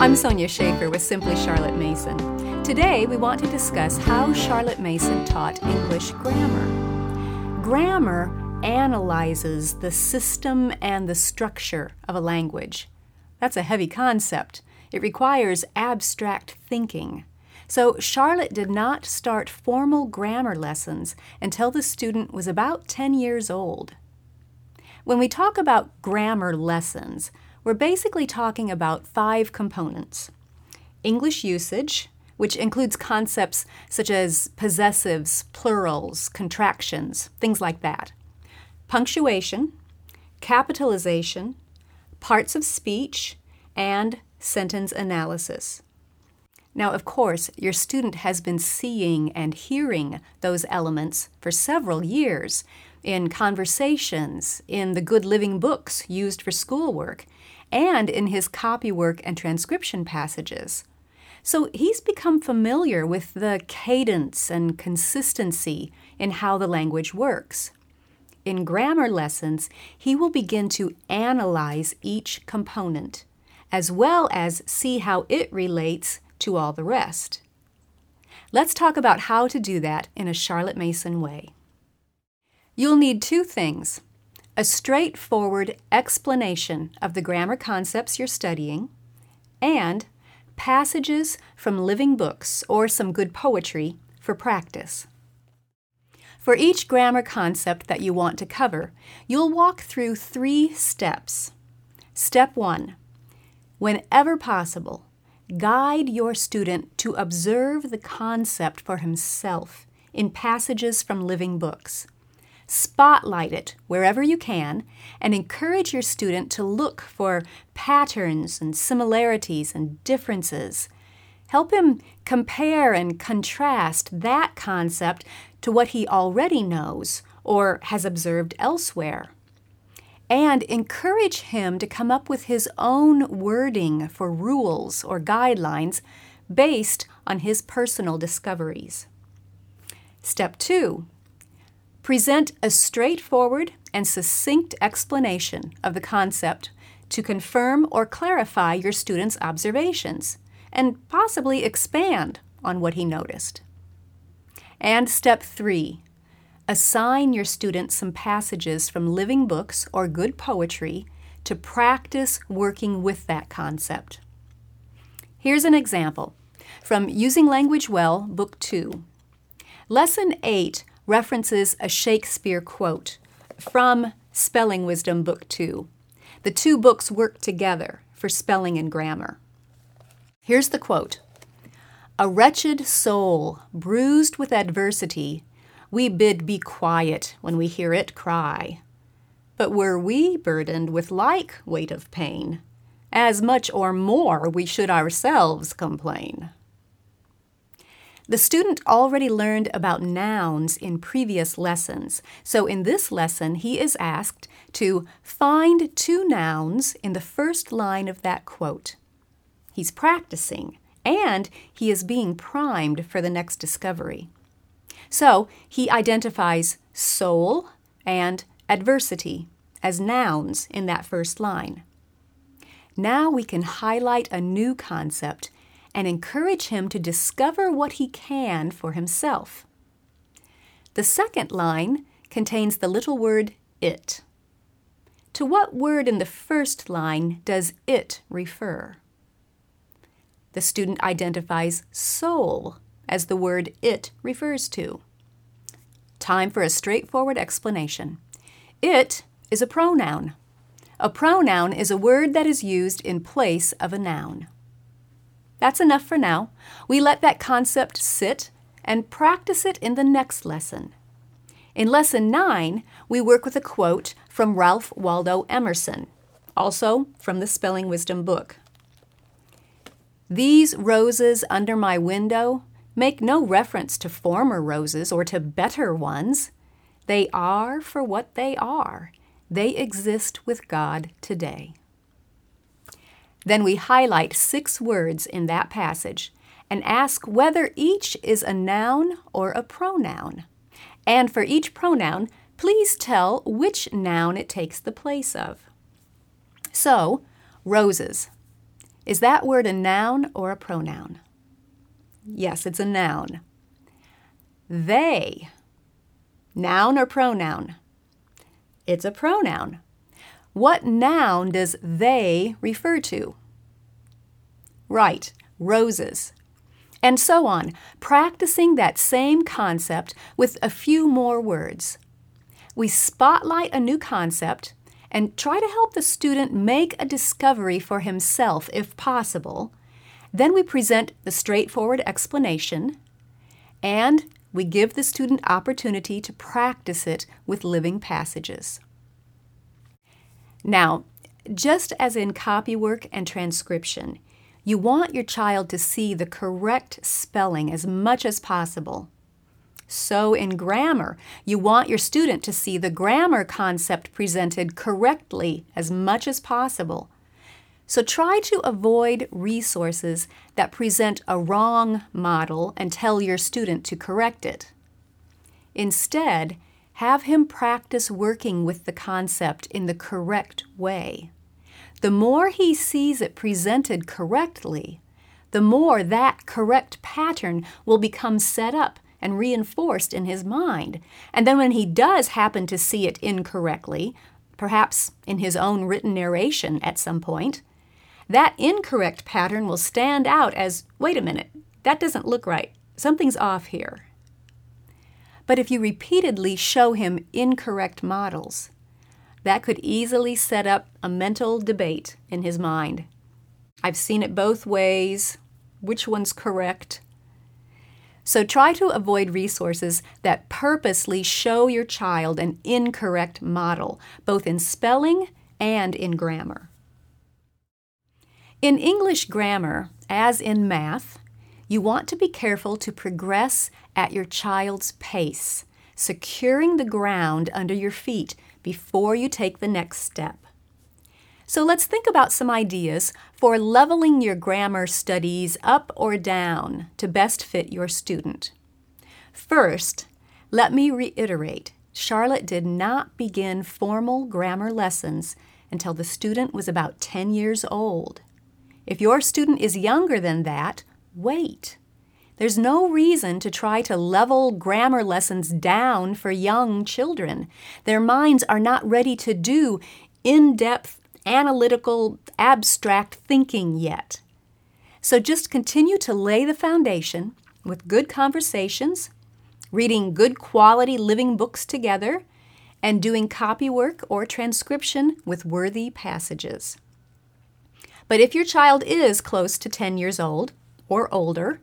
I'm Sonya Shafer with Simply Charlotte Mason. Today we want to discuss how Charlotte Mason taught English grammar. Grammar analyzes the system and the structure of a language. That's a heavy concept. It requires abstract thinking. So, Charlotte did not start formal grammar lessons until the student was about 10 years old. When we talk about grammar lessons, we're basically talking about five components English usage, which includes concepts such as possessives, plurals, contractions, things like that, punctuation, capitalization, parts of speech, and sentence analysis. Now, of course, your student has been seeing and hearing those elements for several years in conversations, in the good living books used for schoolwork, and in his copywork and transcription passages. So he's become familiar with the cadence and consistency in how the language works. In grammar lessons, he will begin to analyze each component, as well as see how it relates to all the rest. Let's talk about how to do that in a Charlotte Mason way. You'll need two things a straightforward explanation of the grammar concepts you're studying, and passages from living books or some good poetry for practice. For each grammar concept that you want to cover, you'll walk through three steps. Step one Whenever possible, guide your student to observe the concept for himself in passages from living books. Spotlight it wherever you can and encourage your student to look for patterns and similarities and differences. Help him compare and contrast that concept to what he already knows or has observed elsewhere. And encourage him to come up with his own wording for rules or guidelines based on his personal discoveries. Step two Present a straightforward and succinct explanation of the concept to confirm or clarify your student's observations and possibly expand on what he noticed. And step three, assign your student some passages from living books or good poetry to practice working with that concept. Here's an example from Using Language Well, Book 2. Lesson 8 references a Shakespeare quote from Spelling Wisdom Book 2. The two books work together for spelling and grammar. Here's the quote A wretched soul, bruised with adversity, we bid be quiet when we hear it cry. But were we burdened with like weight of pain, as much or more we should ourselves complain. The student already learned about nouns in previous lessons, so in this lesson he is asked to find two nouns in the first line of that quote. He's practicing, and he is being primed for the next discovery. So he identifies soul and adversity as nouns in that first line. Now we can highlight a new concept and encourage him to discover what he can for himself. The second line contains the little word it. To what word in the first line does it refer? The student identifies soul as the word it refers to. Time for a straightforward explanation. It is a pronoun. A pronoun is a word that is used in place of a noun. That's enough for now. We let that concept sit and practice it in the next lesson. In Lesson 9, we work with a quote from Ralph Waldo Emerson, also from the Spelling Wisdom book. These roses under my window make no reference to former roses or to better ones. They are for what they are. They exist with God today. Then we highlight six words in that passage and ask whether each is a noun or a pronoun. And for each pronoun, please tell which noun it takes the place of. So, roses. Is that word a noun or a pronoun? Yes, it's a noun. They. Noun or pronoun? It's a pronoun. What noun does they refer to? Right, roses. And so on, practicing that same concept with a few more words. We spotlight a new concept and try to help the student make a discovery for himself if possible. Then we present the straightforward explanation and we give the student opportunity to practice it with living passages. Now, just as in copywork and transcription, you want your child to see the correct spelling as much as possible. So, in grammar, you want your student to see the grammar concept presented correctly as much as possible. So, try to avoid resources that present a wrong model and tell your student to correct it. Instead, have him practice working with the concept in the correct way. The more he sees it presented correctly, the more that correct pattern will become set up and reinforced in his mind. And then when he does happen to see it incorrectly, perhaps in his own written narration at some point, that incorrect pattern will stand out as wait a minute, that doesn't look right. Something's off here. But if you repeatedly show him incorrect models, that could easily set up a mental debate in his mind. I've seen it both ways. Which one's correct? So try to avoid resources that purposely show your child an incorrect model, both in spelling and in grammar. In English grammar, as in math, you want to be careful to progress at your child's pace, securing the ground under your feet before you take the next step. So let's think about some ideas for leveling your grammar studies up or down to best fit your student. First, let me reiterate Charlotte did not begin formal grammar lessons until the student was about 10 years old. If your student is younger than that, wait. There's no reason to try to level grammar lessons down for young children. Their minds are not ready to do in depth, analytical, abstract thinking yet. So just continue to lay the foundation with good conversations, reading good quality living books together, and doing copywork or transcription with worthy passages. But if your child is close to 10 years old or older,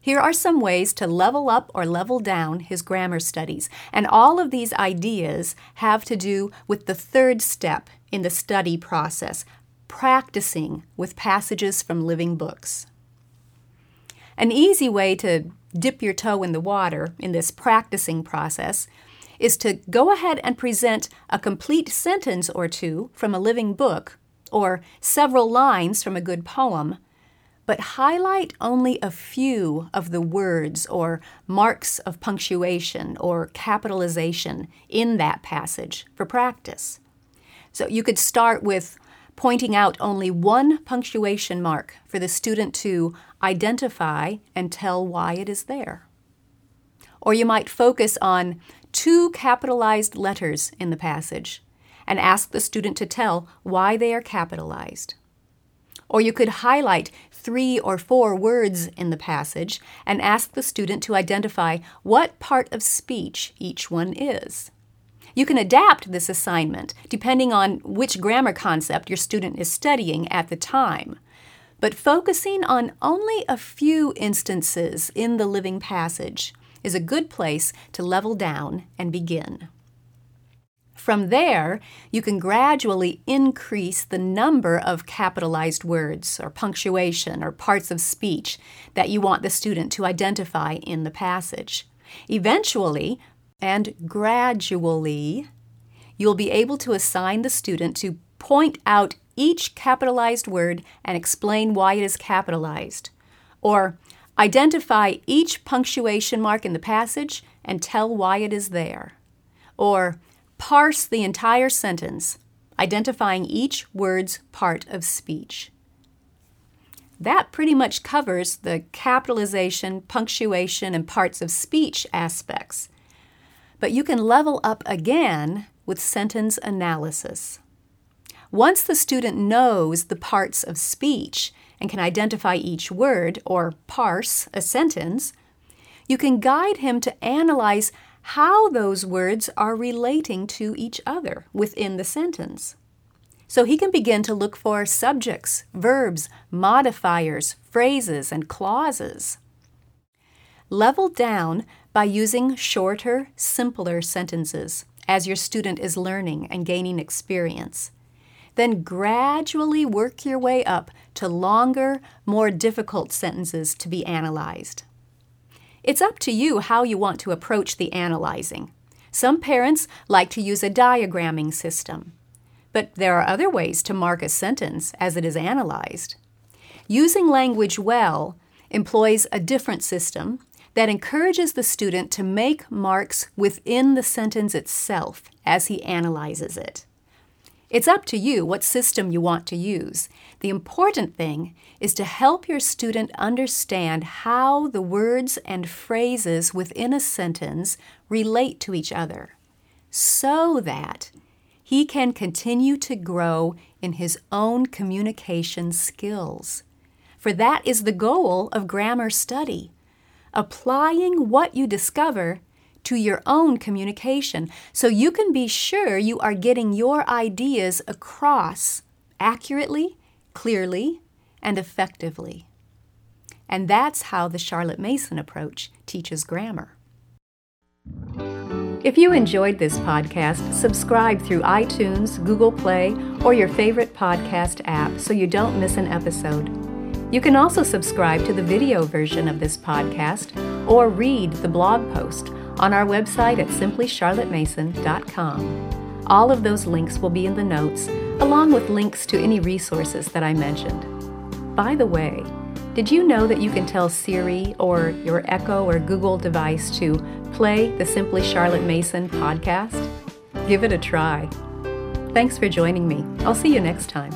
here are some ways to level up or level down his grammar studies, and all of these ideas have to do with the third step in the study process practicing with passages from living books. An easy way to dip your toe in the water in this practicing process is to go ahead and present a complete sentence or two from a living book or several lines from a good poem but highlight only a few of the words or marks of punctuation or capitalization in that passage for practice. So you could start with pointing out only one punctuation mark for the student to identify and tell why it is there. Or you might focus on two capitalized letters in the passage and ask the student to tell why they are capitalized. Or you could highlight three or four words in the passage and ask the student to identify what part of speech each one is. You can adapt this assignment depending on which grammar concept your student is studying at the time. But focusing on only a few instances in the living passage is a good place to level down and begin. From there, you can gradually increase the number of capitalized words or punctuation or parts of speech that you want the student to identify in the passage. Eventually, and gradually, you'll be able to assign the student to point out each capitalized word and explain why it is capitalized, or identify each punctuation mark in the passage and tell why it is there, or Parse the entire sentence, identifying each word's part of speech. that pretty much covers the capitalization, punctuation, and parts of speech aspects. But you can level up again with sentence analysis. Once the student knows the parts of speech and can identify each word or parse a sentence, you can guide him to analyze how those words are relating to each other within the sentence. So he can begin to look for subjects, verbs, modifiers, phrases, and clauses. Level down by using shorter, simpler sentences as your student is learning and gaining experience. Then gradually work your way up to longer, more difficult sentences to be analyzed. It's up to you how you want to approach the analyzing. Some parents like to use a diagramming system. But there are other ways to mark a sentence as it is analyzed. Using language well employs a different system that encourages the student to make marks within the sentence itself as he analyzes it. It's up to you what system you want to use. The important thing is to help your student understand how the words and phrases within a sentence relate to each other so that he can continue to grow in his own communication skills. For that is the goal of grammar study applying what you discover to your own communication so you can be sure you are getting your ideas across accurately, clearly, and effectively. And that's how the Charlotte Mason approach teaches grammar. If you enjoyed this podcast, subscribe through iTunes, Google Play, or your favorite podcast app so you don't miss an episode. You can also subscribe to the video version of this podcast or read the blog post on our website at simplycharlottemason.com. All of those links will be in the notes, along with links to any resources that I mentioned. By the way, did you know that you can tell Siri or your Echo or Google device to play the Simply Charlotte Mason podcast? Give it a try. Thanks for joining me. I'll see you next time.